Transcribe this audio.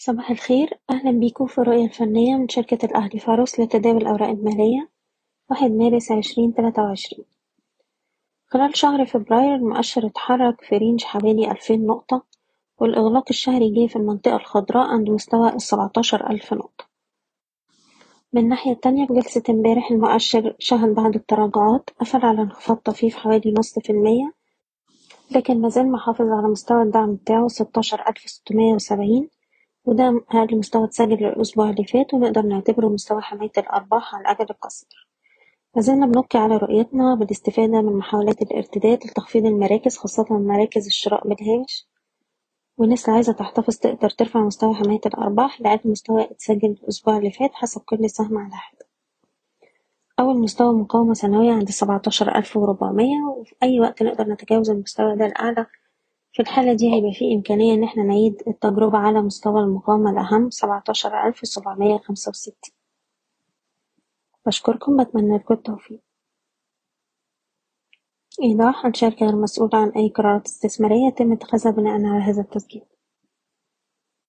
صباح الخير. أهلا بيكم في الرؤية الفنية من شركة الأهلي فاروس لتداول الأوراق المالية. واحد مارس عشرين تلاتة وعشرين. خلال شهر فبراير المؤشر اتحرك في رينج حوالي ألفين نقطة والإغلاق الشهري جه في المنطقة الخضراء عند مستوى السبعتاشر ألف نقطة. من الناحية التانية في جلسة امبارح المؤشر شهد بعض التراجعات قفل على انخفاض طفيف حوالي نص في المية لكن مازال محافظ على مستوى الدعم بتاعه ستاشر ألف ستمية وسبعين. وده أقل مستوى اتسجل الأسبوع اللي فات ونقدر نعتبره مستوى حماية الأرباح على الأجل القصير مازلنا بنبقي على رؤيتنا بالاستفادة من محاولات الارتداد لتخفيض المراكز خاصة مراكز الشراء بالهامش. والناس اللي عايزة تحتفظ تقدر ترفع مستوى حماية الأرباح لأقل مستوى اتسجل الأسبوع اللي فات حسب كل سهم على حدة. أول مستوى مقاومة سنوية عند سبعتاشر ألف وربعمية وفي أي وقت نقدر نتجاوز المستوى ده الأعلى في الحالة دي هيبقى في إمكانية إن إحنا نعيد التجربة على مستوى المقاومة الأهم سبعتاشر ألف سبعمية خمسة وستين. بشكركم بتمنى لكم التوفيق. إيضاح الشركة غير مسؤولة عن أي قرارات استثمارية يتم اتخاذها بناء على هذا التسجيل.